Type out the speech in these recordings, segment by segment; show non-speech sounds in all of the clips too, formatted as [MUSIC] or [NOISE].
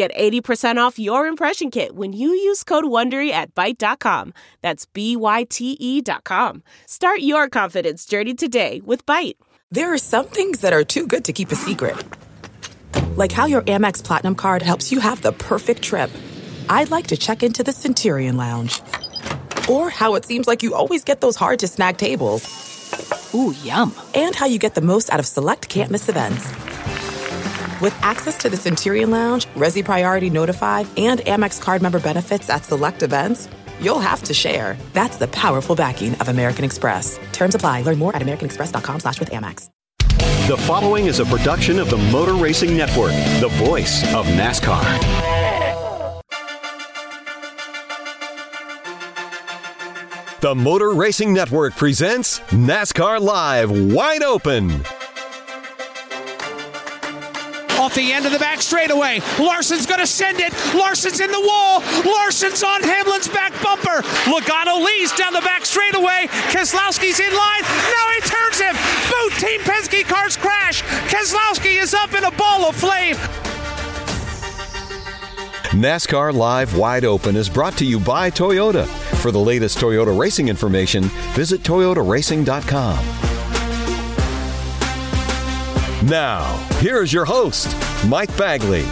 Get 80% off your impression kit when you use code WONDERY at Byte.com. That's B-Y-T-E dot com. Start your confidence journey today with Byte. There are some things that are too good to keep a secret. Like how your Amex Platinum card helps you have the perfect trip. I'd like to check into the Centurion Lounge. Or how it seems like you always get those hard-to-snag tables. Ooh, yum. And how you get the most out of select can't-miss events. With access to the Centurion Lounge, Resy Priority Notified, and Amex card member benefits at select events, you'll have to share. That's the powerful backing of American Express. Terms apply. Learn more at americanexpress.com slash with Amex. The following is a production of the Motor Racing Network, the voice of NASCAR. The Motor Racing Network presents NASCAR Live Wide Open. Off the end of the back straightaway. Larson's going to send it. Larson's in the wall. Larson's on Hamlin's back bumper. Logano leads down the back straightaway. Keselowski's in line. Now he turns him. Both Team Penske cars crash. Keselowski is up in a ball of flame. NASCAR Live Wide Open is brought to you by Toyota. For the latest Toyota racing information, visit toyotaracing.com. Now, here is your host, Mike Bagley.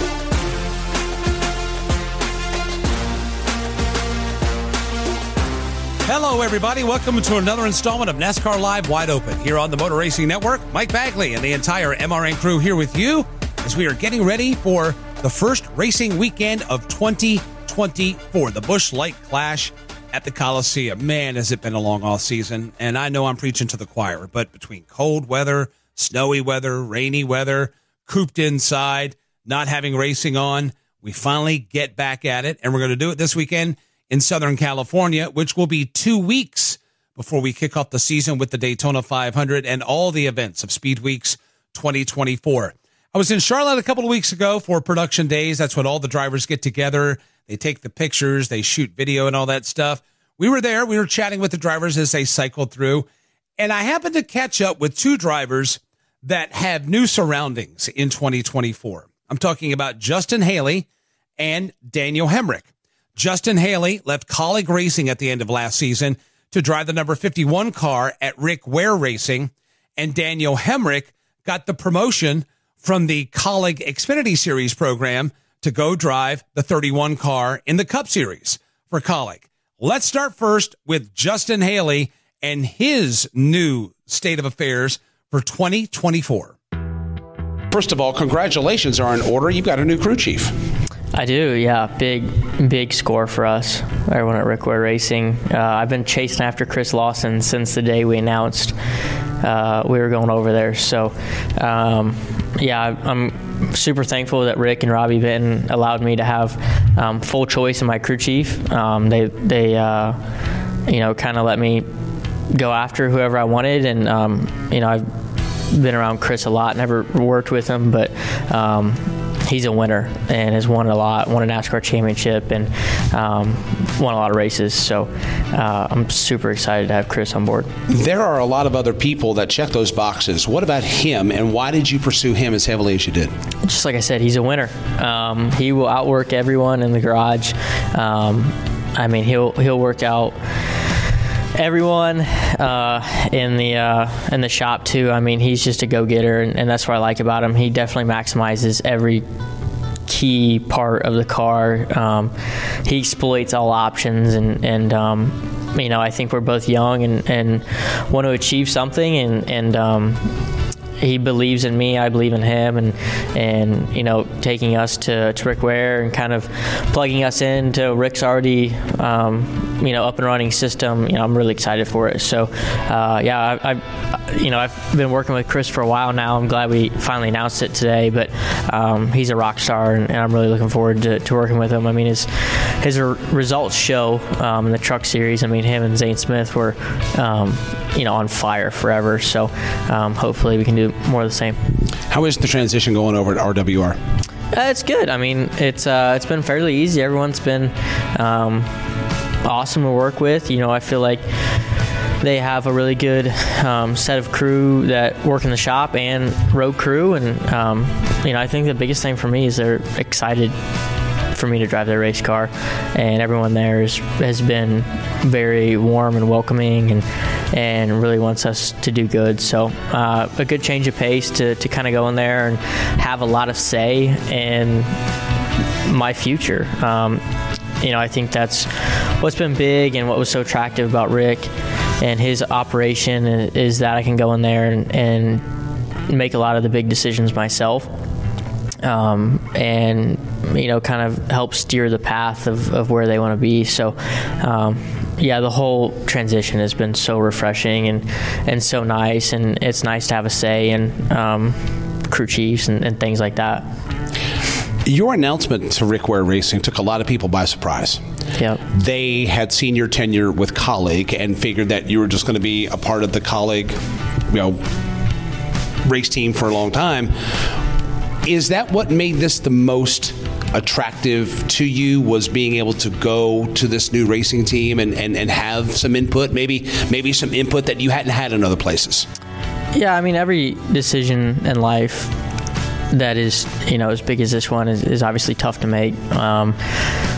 Hello, everybody. Welcome to another installment of NASCAR Live Wide Open here on the Motor Racing Network. Mike Bagley and the entire MRN crew here with you as we are getting ready for the first racing weekend of 2024, the Busch Light Clash at the Coliseum. Man, has it been a long off season, and I know I'm preaching to the choir, but between cold weather, snowy weather, rainy weather, cooped inside, not having racing on, we finally get back at it, and we're going to do it this weekend in Southern California, which will be two weeks before we kick off the season with the Daytona 500 and all the events of Speed Weeks 2024. I was in Charlotte a couple of weeks ago for production days. That's when all the drivers get together. They take the pictures, they shoot video and all that stuff. We were there. We were chatting with the drivers as they cycled through. And I happened to catch up with two drivers that have new surroundings in 2024. I'm talking about Justin Haley and Daniel Hemric. Justin Haley left Kaulig Racing at the end of last season to drive the number 51 car at Rick Ware Racing, and Daniel Hemric got the promotion from the Kaulig Xfinity Series program to go drive the 31 car in the Cup Series for Kaulig. Let's start first with Justin Haley and his new state of affairs for 2024. First of all, congratulations are in order. You've got a new crew chief. I do, yeah. Big, big score for us. Everyone at Rick Ware Racing. Uh, I've been chasing after Chris Lawson since the day we announced uh, we were going over there. So, um, yeah, I'm super thankful that Rick and Robbie Benton allowed me to have um, full choice in my crew chief. Um, they, they, uh, you know, kind of let me go after whoever I wanted, and um, you know, I've been around Chris a lot. Never worked with him, but um, he's a winner and has won a lot, won a NASCAR championship, and um, won a lot of races. So uh, I'm super excited to have Chris on board. There are a lot of other people that check those boxes. What about him, and why did you pursue him as heavily as you did? Just like I said, he's a winner. Um, he will outwork everyone in the garage. Um, I mean, he'll he'll work out everyone uh, in the uh, in the shop too. I mean, he's just a go getter, and, and, that's what I like about him. He definitely maximizes every key part of the car. Um, he exploits all options, and and um, you know, I think we're both young and, and want to achieve something, and and um, he believes in me, I believe in him, and and you know taking us to, to Rick Ware and kind of plugging us into Rick's already um, you know up and running system. You know I'm really excited for it. So uh, yeah, I, I, you know I've been working with Chris for a while now. I'm glad we finally announced it today. But um, he's a rock star, and, and, I'm really looking forward to, to, working with him. I mean his his results show um, in the Truck Series. I mean him and Zane Smith were um, you know on fire forever. So um, hopefully we can do more of the same. How is the transition going over at RWR? Uh, it's good. I mean, it's uh, it's been fairly easy. Everyone's been um, awesome to work with. You know, I feel like they have a really good um, set of crew that work in the shop and road crew, and um, you know, I think the biggest thing for me is they're excited for me to drive their race car, and everyone there is, has been very warm and welcoming and and really wants us to do good. So uh, a good change of pace to, to kind of go in there and have a lot of say in my future. Um, you know, I think that's what's been big and what was so attractive about Rick and his operation is that I can go in there and, and make a lot of the big decisions myself. Um, and you know, kind of help steer the path of, of where they want to be. So, um, yeah, the whole transition has been so refreshing and and so nice, and it's nice to have a say in um, crew chiefs and, and things like that. Your announcement to Rick Ware Racing took a lot of people by surprise. Yep. They had seen your tenure with Kaulig and figured that you were just going to be a part of the Kaulig, you know, race team for a long time. Is that what made this the most attractive to you was being able to go to this new racing team and, and, and have some input, maybe maybe some input that you hadn't had in other places? Yeah, I mean, every decision in life that is, you know, as big as this one is, is obviously tough to make. Um,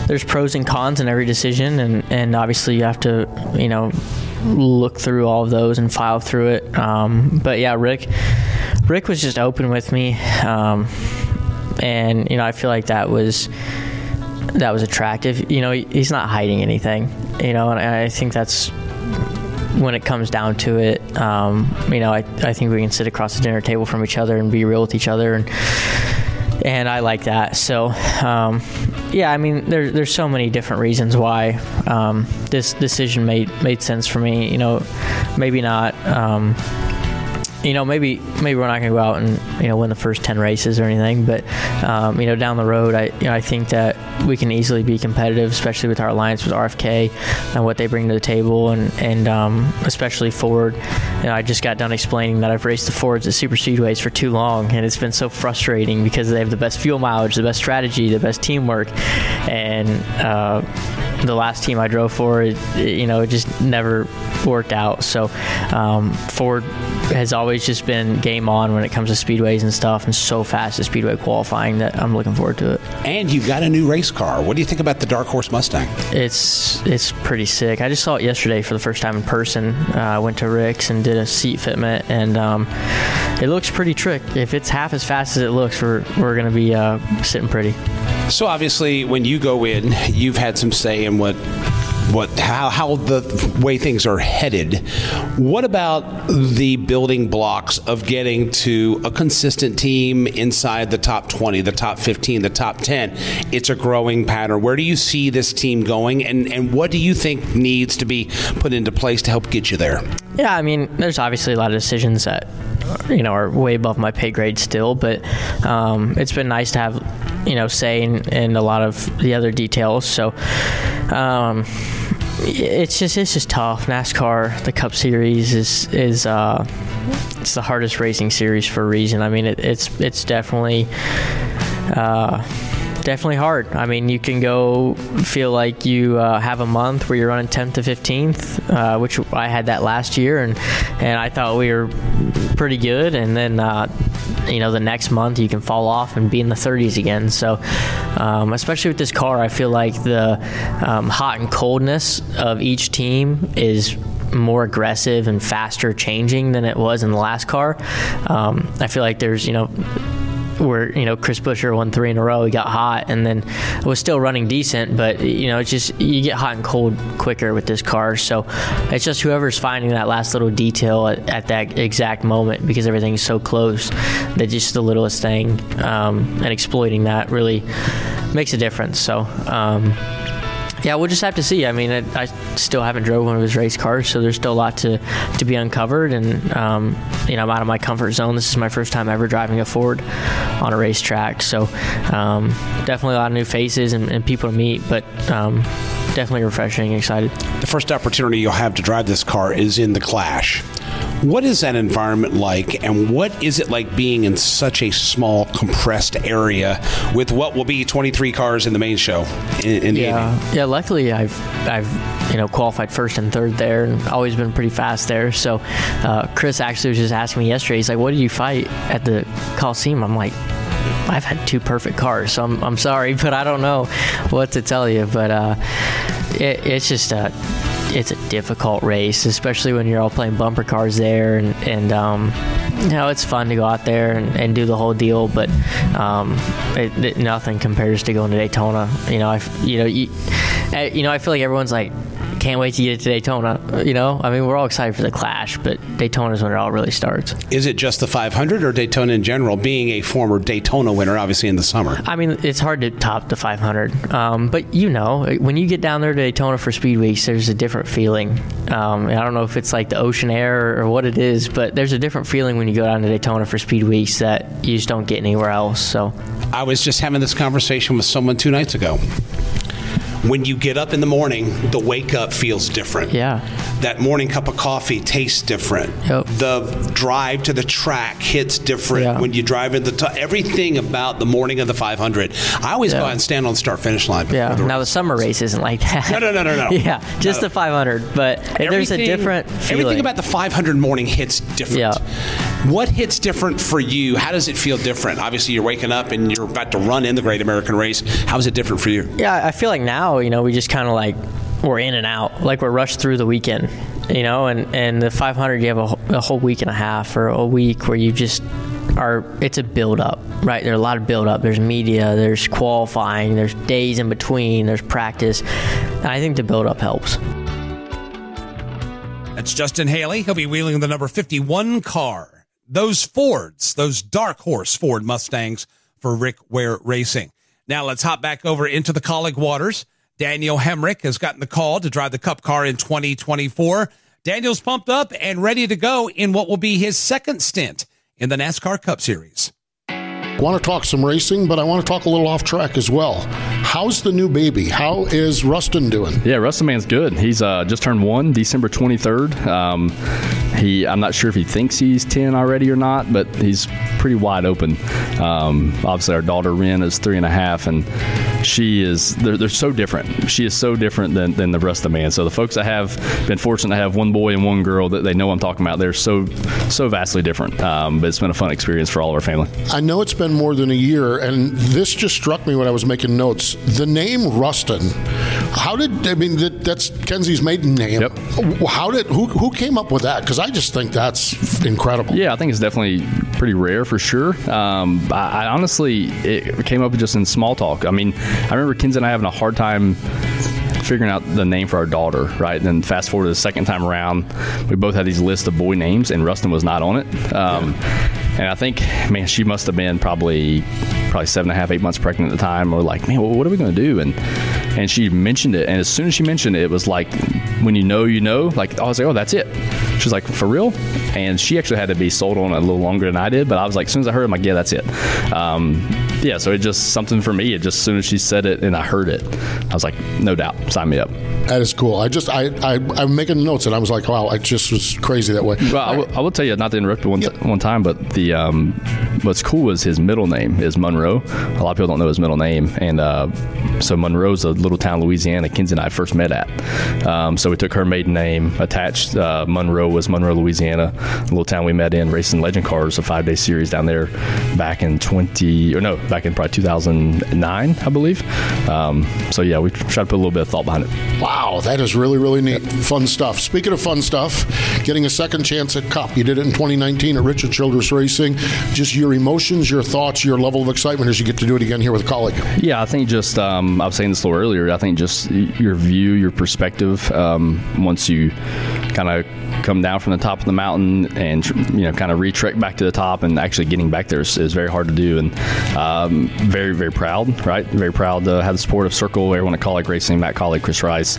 there's pros and cons in every decision, and, and obviously you have to, you know, look through all of those and file through it. Um, but yeah, Rick, Rick was just open with me. Um, and you know I feel like that was that was attractive. You know, he's not hiding anything. You know, and I think that's when it comes down to it. Um, you know, I I think we can sit across the dinner table from each other and be real with each other and. And I like that. So, um, yeah, I mean, there's there's so many different reasons why um, this decision made made sense for me. You know, maybe not um, you know, maybe maybe we're not going to go out and you know win the first ten races or anything, but um, you know, down the road, I you know, I think that we can easily be competitive, especially with our alliance with RFK and what they bring to the table, and and um, especially Ford. You know, I just got done explaining that I've raced the Fords at super speedways for too long, and it's been so frustrating because they have the best fuel mileage, the best strategy, the best teamwork, and uh, the last team I drove for, it, you know, it just never worked out. So um, Ford has always just been game on when it comes to speedways and stuff, and so fast at speedway qualifying that I'm looking forward to it. And you've got a new race car. What do you think about the Dark Horse Mustang? It's it's pretty sick. I just saw it yesterday for the first time in person. Uh, I went to Rick's and did a seat fitment, and um, it looks pretty trick. If it's half as fast as it looks, we're we're gonna be uh, sitting pretty. So obviously, when you go in, you've had some say in what what how, how the way things are headed. What about the building blocks of getting to a consistent team inside the top 20, the top 15, the top 10? It's a growing pattern. Where do you see this team going and, and what do you think needs to be put into place to help get you there? Yeah, I mean, there's obviously a lot of decisions that you know are way above my pay grade still, but um, it's been nice to have you know say in, in a lot of the other details. So um, it's just it's just tough. NASCAR, the Cup Series is is uh, it's the hardest racing series for a reason. I mean, it, it's it's definitely Uh, definitely hard. I mean, you can go feel like you uh, have a month where you're running 10th to 15th, uh, which I had that last year, and and I thought we were pretty good. And then uh, you know the next month you can fall off and be in the 30s again. So um, especially with this car, I feel like the um, hot and coldness of each team is more aggressive and faster changing than it was in the last car. Um, I feel like there's you know where you know Chris Buescher won three in a row. He got hot and then was still running decent, but you know it's just you get hot and cold quicker with this car. So it's just whoever's finding that last little detail at, at that exact moment because everything's so close that just the littlest thing um, and exploiting that really makes a difference. So. Um, yeah, we'll just have to see. I mean, I, I, still haven't drove one of his race cars, so there's still a lot to, to be uncovered. And, um, you know, I'm out of my comfort zone. This is my first time ever driving a Ford on a racetrack. So um, definitely a lot of new faces and, and people to meet, but um, definitely refreshing, excited. The first opportunity you'll have to drive this car is in the Clash. What is that environment like, and what is it like being in such a small, compressed area with what will be 23 cars in the main show? In, in yeah, yeah. Luckily, I've I've you know qualified first and third there, and always been pretty fast there. So, uh, Chris actually was just asking me yesterday. He's like, "What did you fight at the Coliseum?" I'm like. I've had two perfect cars, so I'm, I'm sorry, [LAUGHS] but I don't know what to tell you. But uh, it, it's just a it's a difficult race, especially when you're all playing bumper cars there, and and um, you know it's fun to go out there and, and do the whole deal, but um, it, it, nothing compares to going to Daytona. You know, I you know you, you know I feel like everyone's like can't wait to get to Daytona. You know, I mean, we're all excited for the Clash, but Daytona is when it all really starts. Is it just the 500 or Daytona in general? Being a former Daytona winner, obviously in the summer. I mean, it's hard to top the 500, um, but you know, when you get down there to Daytona for Speed Weeks, there's a different feeling. Um, I don't know if it's like the ocean air or what it is, but there's a different feeling when you go down to Daytona for Speed Weeks that you just don't get anywhere else. So, I was just having this conversation with someone two nights ago when you get up in the morning, the wake up feels different. Yeah. That morning cup of coffee tastes different. Yep. The drive to the track hits different yeah. when you drive in the t- everything about the morning of the 500. I always yeah. go out and stand on the start finish line. Yeah. The now the summer race isn't like that. No, no, no, no, no. [LAUGHS] yeah, just no. the 500, but there's a different feeling. Everything about the 500 morning hits different. Yeah. What hits different for you? How does it feel different? Obviously, you're waking up and you're about to run in the Great American Race. How is it different for you? Yeah, I feel like now, you know, we just kind of like we're in and out, like we're rushed through the weekend, you know, and and the 500 you have a, a whole week and a half or a week where you just are it's a build up, right? There's a lot of build up. There's media, there's qualifying, there's days in between, there's practice. And I think the build up helps. That's Justin Haley. He'll be wheeling the number 51 car those Fords, those dark horse Ford Mustangs for Rick Ware Racing. Now let's hop back over into the Kaulig waters. Daniel Hemric has gotten the call to drive the Cup car in 2024. Daniel's pumped up and ready to go in what will be his second stint in the NASCAR Cup Series. Want to talk some racing, but I want to talk a little off track as well. How's the new baby? How is Ruston doing? Yeah, Ruston Man's good. He's uh, just turned one, December 23rd. Um, he, I'm not sure if he thinks he's 10 already or not, but he's pretty wide open. Um, obviously, our daughter Ren is three and a half, and she is they're, they're so different. She is so different than, than the rest of the man. So the folks I have been fortunate to have one boy and one girl that they know I'm talking about. They're so so vastly different. Um, but it's been a fun experience for all of our family. I know it's been more than a year, and this just struck me when I was making notes. The name Ruston. How did I mean that, that's Kenzie's maiden name? Yep. How did who who came up with that? Because I just think that's incredible. Yeah, I think it's definitely pretty rare for sure. Um, I, I honestly it came up just in small talk. I mean, I remember Kenzie and I having a hard time figuring out the name for our daughter, right? And then fast forward to the second time around, we both had these lists of boy names, and Ruston was not on it. Um, and I think, man, she must have been probably probably seven and a half, eight months pregnant at the time. We're like, man, what are we going to do? And and she mentioned it, and as soon as she mentioned it, it was like when you know, you know. Like I was like, oh, that's it. She's like, for real? And she actually had to be sold on it a little longer than I did. But I was like, as soon as I heard it, I'm like, yeah, that's it. Um, yeah, so it just something for me. It just as soon as she said it and I heard it, I was like, no doubt, sign me up. That is cool. I just I, I I'm making notes and I was like, wow, it just was crazy that way. Well, I will, will tell you, not to interrupt one, yep. t- one time, but the um, what's cool is his middle name is Monroe. A lot of people don't know his middle name, and uh, so Monroe's a little town, Louisiana. Kenzie and I first met at. Um, so we took her maiden name, attached. Uh, Monroe was Monroe, Louisiana, a little town we met in, racing legend cars, a five day series down there back in 20 or no, back in probably 2009, I believe. Um, so yeah, we tried to put a little bit of thought behind it. Wow, that is really really neat, fun stuff. Speaking of fun stuff, getting a second chance at Cup. You did it in 2019 at Richard Childress Racing. Just your emotions, your thoughts, your level of excitement as you get to do it again here with a Kaulig. Yeah, I think just um, I was saying this a little earlier. I think just your view, your perspective. Um, once you kind of come down from the top of the mountain and you know kind of retrek back to the top and actually getting back there is, is very hard to do and um, very very proud right? Very proud to have the support of circle everyone at Kaulig racing matt Kaulig chris rice.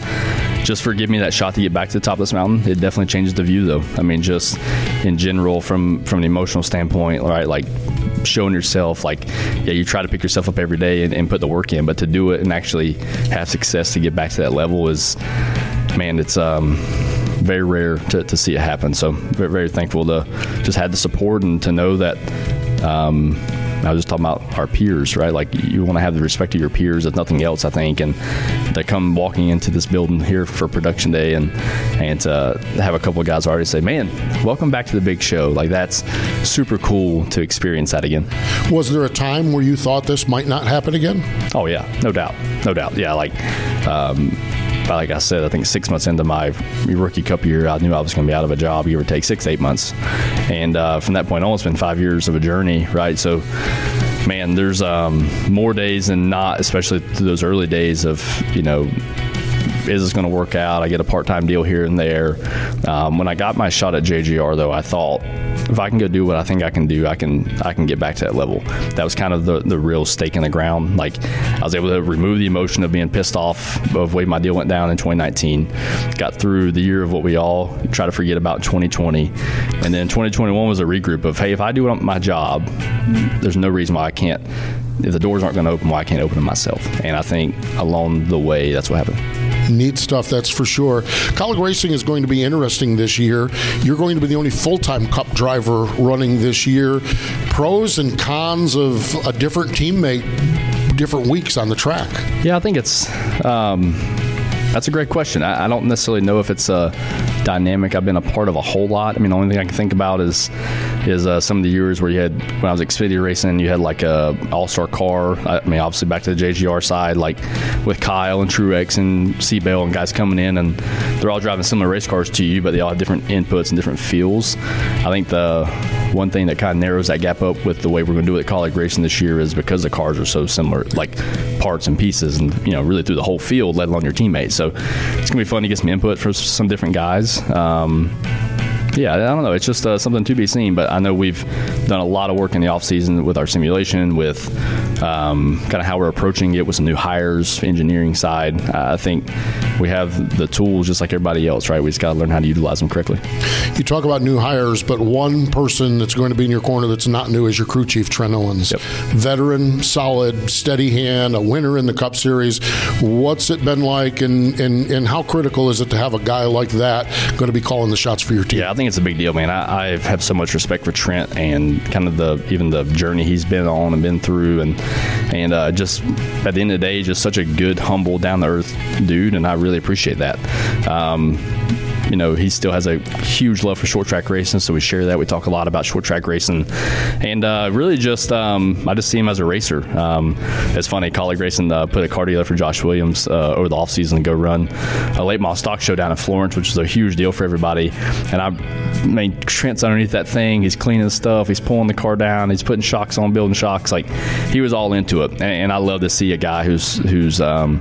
Just for giving me that shot to get back to the top of this mountain it definitely changes the view though. I mean just in general from from an emotional standpoint right like showing yourself like yeah you try to pick yourself up every day and, and put the work in but to do it and actually have success to get back to that level is man it's um very rare to, to see it happen. So very, very thankful to just had the support and to know that. Um, I was just talking about our peers, right? Like you want to have the respect of your peers, if nothing else, I think, and they come walking into this building here for production day, and and to have a couple of guys already say, "Man, welcome back to the big show." Like that's super cool to experience that again. Was there a time where you thought this might not happen again? Oh yeah, no doubt, no doubt. Yeah, like. Um, like I said, I think six months into my rookie cup year, I knew I was going to be out of a job, give or take six, eight months. And uh, from that point on, it's been five years of a journey, right? So, man, there's um, more days than not, especially those early days of, you know, is this going to work out? I get a part time deal here and there. Um, when I got my shot at JGR, though, I thought if I can go do what I think I can do, I can I can get back to that level. That was kind of the, the real stake in the ground. Like I was able to remove the emotion of being pissed off of the way my deal went down in 2019. Got through the year of what we all try to forget about 2020, and then 2021 was a regroup of hey, if I do my job, there's no reason why I can't. If the doors aren't going to open, why I can't open them myself? And I think along the way, that's what happened. Neat stuff, that's for sure. Kaulig Racing is going to be interesting this year. You're going to be the only full time cup driver running this year. Pros and cons of a different teammate, different weeks on the track. Yeah, I think it's. Um, that's a great question. I, I, don't necessarily know if it's a dynamic I've been a part of a whole lot. I mean, the only thing I can think about is is uh, some of the years where you had when I was Xfinity racing, you had like a All Star car. I mean, obviously back to the JGR side, like with Kyle and Truex and Seabell and guys coming in, and they're all driving similar race cars to you, but they all have different inputs and different feels. I think the one thing that kind of narrows that gap up with the way we're going to do it at Kaulig racing this year is because the cars are so similar, like parts and pieces, and you know, really through the whole field, let alone your teammates. So it's gonna be fun to get some input from some different guys. Um, yeah, I don't know. It's just uh, something to be seen. But I know we've done a lot of work in the off season with our simulation, with um, kind of how we're approaching it with some new hires, engineering side. Uh, I think we have the tools just like everybody else, right? We just got to learn how to utilize them correctly. You talk about new hires, but one person that's going to be in your corner that's not new is your crew chief, Trent Owens. Yep. Veteran, solid, steady hand, a winner in the Cup Series. What's it been like, and, and, and how critical is it to have a guy like that going to be calling the shots for your team? Yeah, think it's a big deal, man. I, I have so much respect for Trent and kind of the even the journey he's been on and been through, and and uh, just at the end of the day, just such a good, humble, down to earth dude, and I really appreciate that. Um, you know, he still has a huge love for short track racing, so we share that. We talk a lot about short track racing, and uh, really just um, I just see him as a racer. Um, it's funny, Kaulig Racing uh, put a car together for Josh Williams uh, over the offseason to go run a late model stock show down in Florence, which is a huge deal for everybody. And I, mean, Trent's underneath that thing. He's cleaning stuff. He's pulling the car down. He's putting shocks on, building shocks. Like he was all into it, and, and I love to see a guy who's who's um,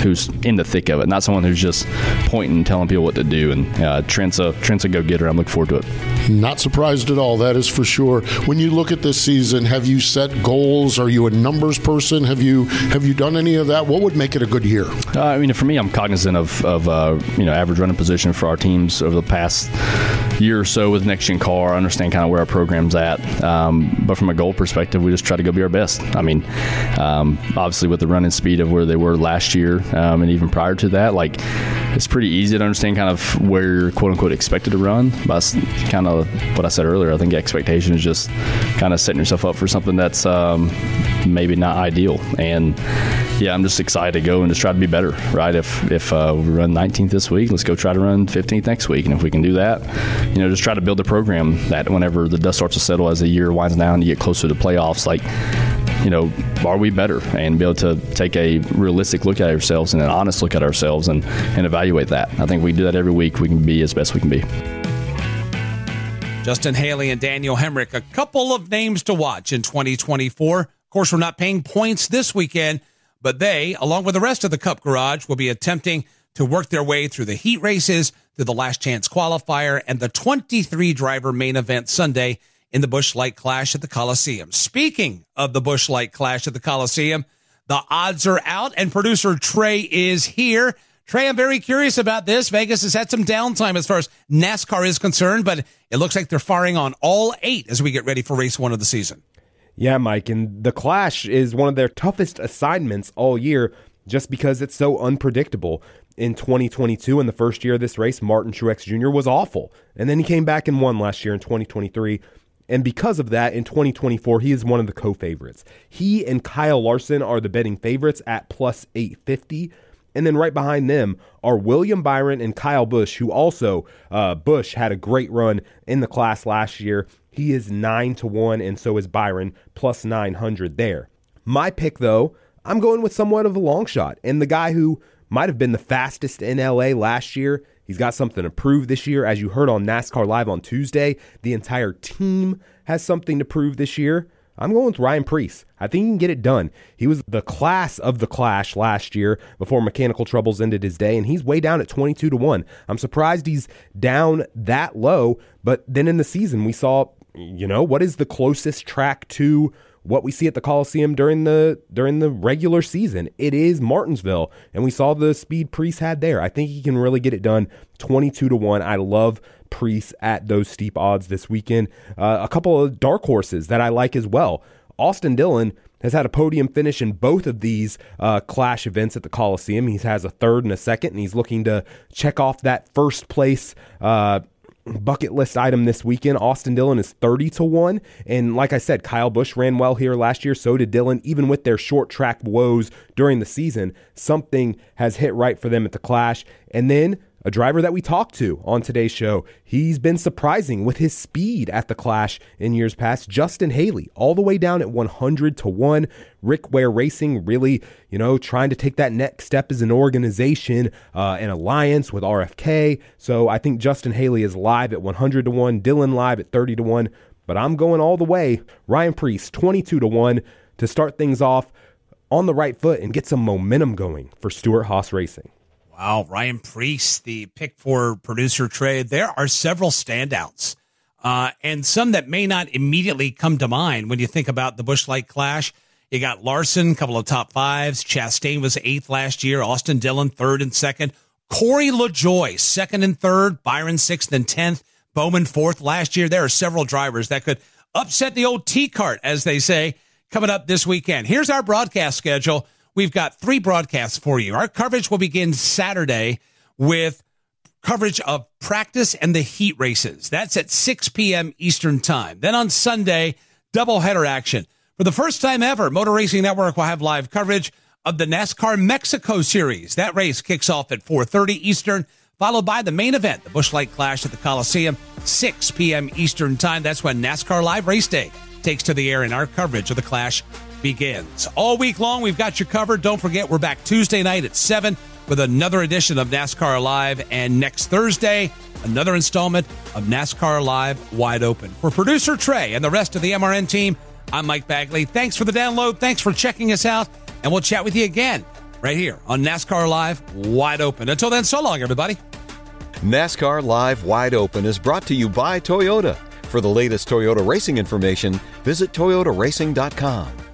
who's in the thick of it, not someone who's just pointing and telling people what to do. And uh, Trent's a Trent's a go getter. I'm looking forward to it. Not surprised at all. That is for sure. When you look at this season, have you set goals? Are you a numbers person? Have you have you done any of that? What would make it a good year? Uh, I mean, for me, I'm cognizant of, of uh, you know average running position for our teams over the past year or so with next gen car. I understand kind of where our program's at, um, but from a goal perspective, we just try to go be our best. I mean, um, obviously with the running speed of where they were last year, um, and even prior to that, like it's pretty easy to understand kind of where you're quote unquote expected to run. But kind of what I said earlier, I think expectation is just kind of setting yourself up for something that's um, maybe not ideal. And yeah, I'm just excited to go and just try to be better, right? If if uh, we run 19th this week, let's go try to run 15th next week. And if we can do that, you know, just try to build a program that whenever the dust starts to settle as the year winds down, and you get closer to playoffs, like you know, are we better? And be able to take a realistic look at ourselves and an honest look at ourselves and, and evaluate that. I think we do that every week. We can be as best we can be. Justin Haley and Daniel Hemric, a couple of names to watch in 2024. Of course, we're not paying points this weekend, but they, along with the rest of the Cup Garage, will be attempting to work their way through the heat races, through the last chance qualifier, and the 23 driver main event Sunday in the Busch Light Clash at the Coliseum. Speaking of the Busch Light Clash at the Coliseum, the odds are out and producer Trey is here. Trey, I'm very curious about this. Vegas has had some downtime as far as NASCAR is concerned, but it looks like they're firing on all eight as we get ready for race one of the season. Yeah, Mike, and the Clash is one of their toughest assignments all year just because it's so unpredictable. In 2022, in the first year of this race, Martin Truex Jr. was awful. And then he came back and won last year in 2023. And because of that, in 2024, he is one of the co favorites. He and Kyle Larson are the betting favorites at plus 850. And then right behind them are William Byron and Kyle Busch, who also, uh, Busch had a great run in the Clash last year. He is 9 to 1, and so is Byron, plus 900 there. My pick, though, I'm going with somewhat of a long shot. And the guy who might have been the fastest in LA last year He's got something to prove this year. As you heard on NASCAR Live on Tuesday, the entire team has something to prove this year. I'm going with Ryan Preece. I think he can get it done. He was the class of the clash last year before mechanical troubles ended his day, and he's way down at 22 to 1. I'm surprised he's down that low, but then in the season, we saw, you know, what is the closest track to what we see at the Coliseum during the during the regular season. It is Martinsville, and we saw the speed Preece had there. I think he can really get it done. Twenty two to one. I love Preece at those steep odds this weekend. Uh, a couple of dark horses that I like as well. Austin Dillon has had a podium finish in both of these uh, clash events at the Coliseum. He has a third and a second, and he's looking to check off that first place uh, bucket list item this weekend. Austin Dillon is 30 to 1. And like I said, Kyle Busch ran well here last year. So did Dillon. Even with their short track woes during the season, something has hit right for them at the Clash. And then a driver that we talked to on today's show. He's been surprising with his speed at the Clash in years past. Justin Haley, all the way down at 100 to 1. Rick Ware Racing really, you know, trying to take that next step as an organization, uh, an alliance with RFK. So I think Justin Haley is live at 100 to 1, Dillon live at 30 to 1. But I'm going all the way. Ryan Preece, 22 to 1 to start things off on the right foot and get some momentum going for Stewart Haas Racing. Wow, Ryan Preece, the pick for producer Trey. There are several standouts, uh, and some that may not immediately come to mind when you think about the Busch Light Clash. You got Larson, couple of top fives. Chastain was eighth last year. Austin Dillon, third and second. Corey LaJoie, second and third. Byron, sixth and tenth. Bowman, fourth last year. There are several drivers that could upset the old T cart, as they say, coming up this weekend. Here's our broadcast schedule. We've got three broadcasts for you. Our coverage will begin Saturday with coverage of practice and the heat races. That's at 6 p.m. Eastern Time. Then on Sunday, doubleheader action. For the first time ever, Motor Racing Network will have live coverage of the NASCAR Mexico Series. That race kicks off at 4:30 Eastern, followed by the main event, the Busch Light Clash at the Coliseum, 6 p.m. Eastern Time. That's when NASCAR Live Race Day takes to the air in our coverage of the Clash begins. All week long, we've got you covered. Don't forget, we're back Tuesday night at 7 with another edition of NASCAR Live. And next Thursday, another installment of NASCAR Live Wide Open. For producer Trey and the rest of the MRN team, I'm Mike Bagley. Thanks for the download. Thanks for checking us out. And we'll chat with you again right here on NASCAR Live Wide Open. Until then, so long, everybody. NASCAR Live Wide Open is brought to you by Toyota. For the latest Toyota racing information, visit toyotaracing.com.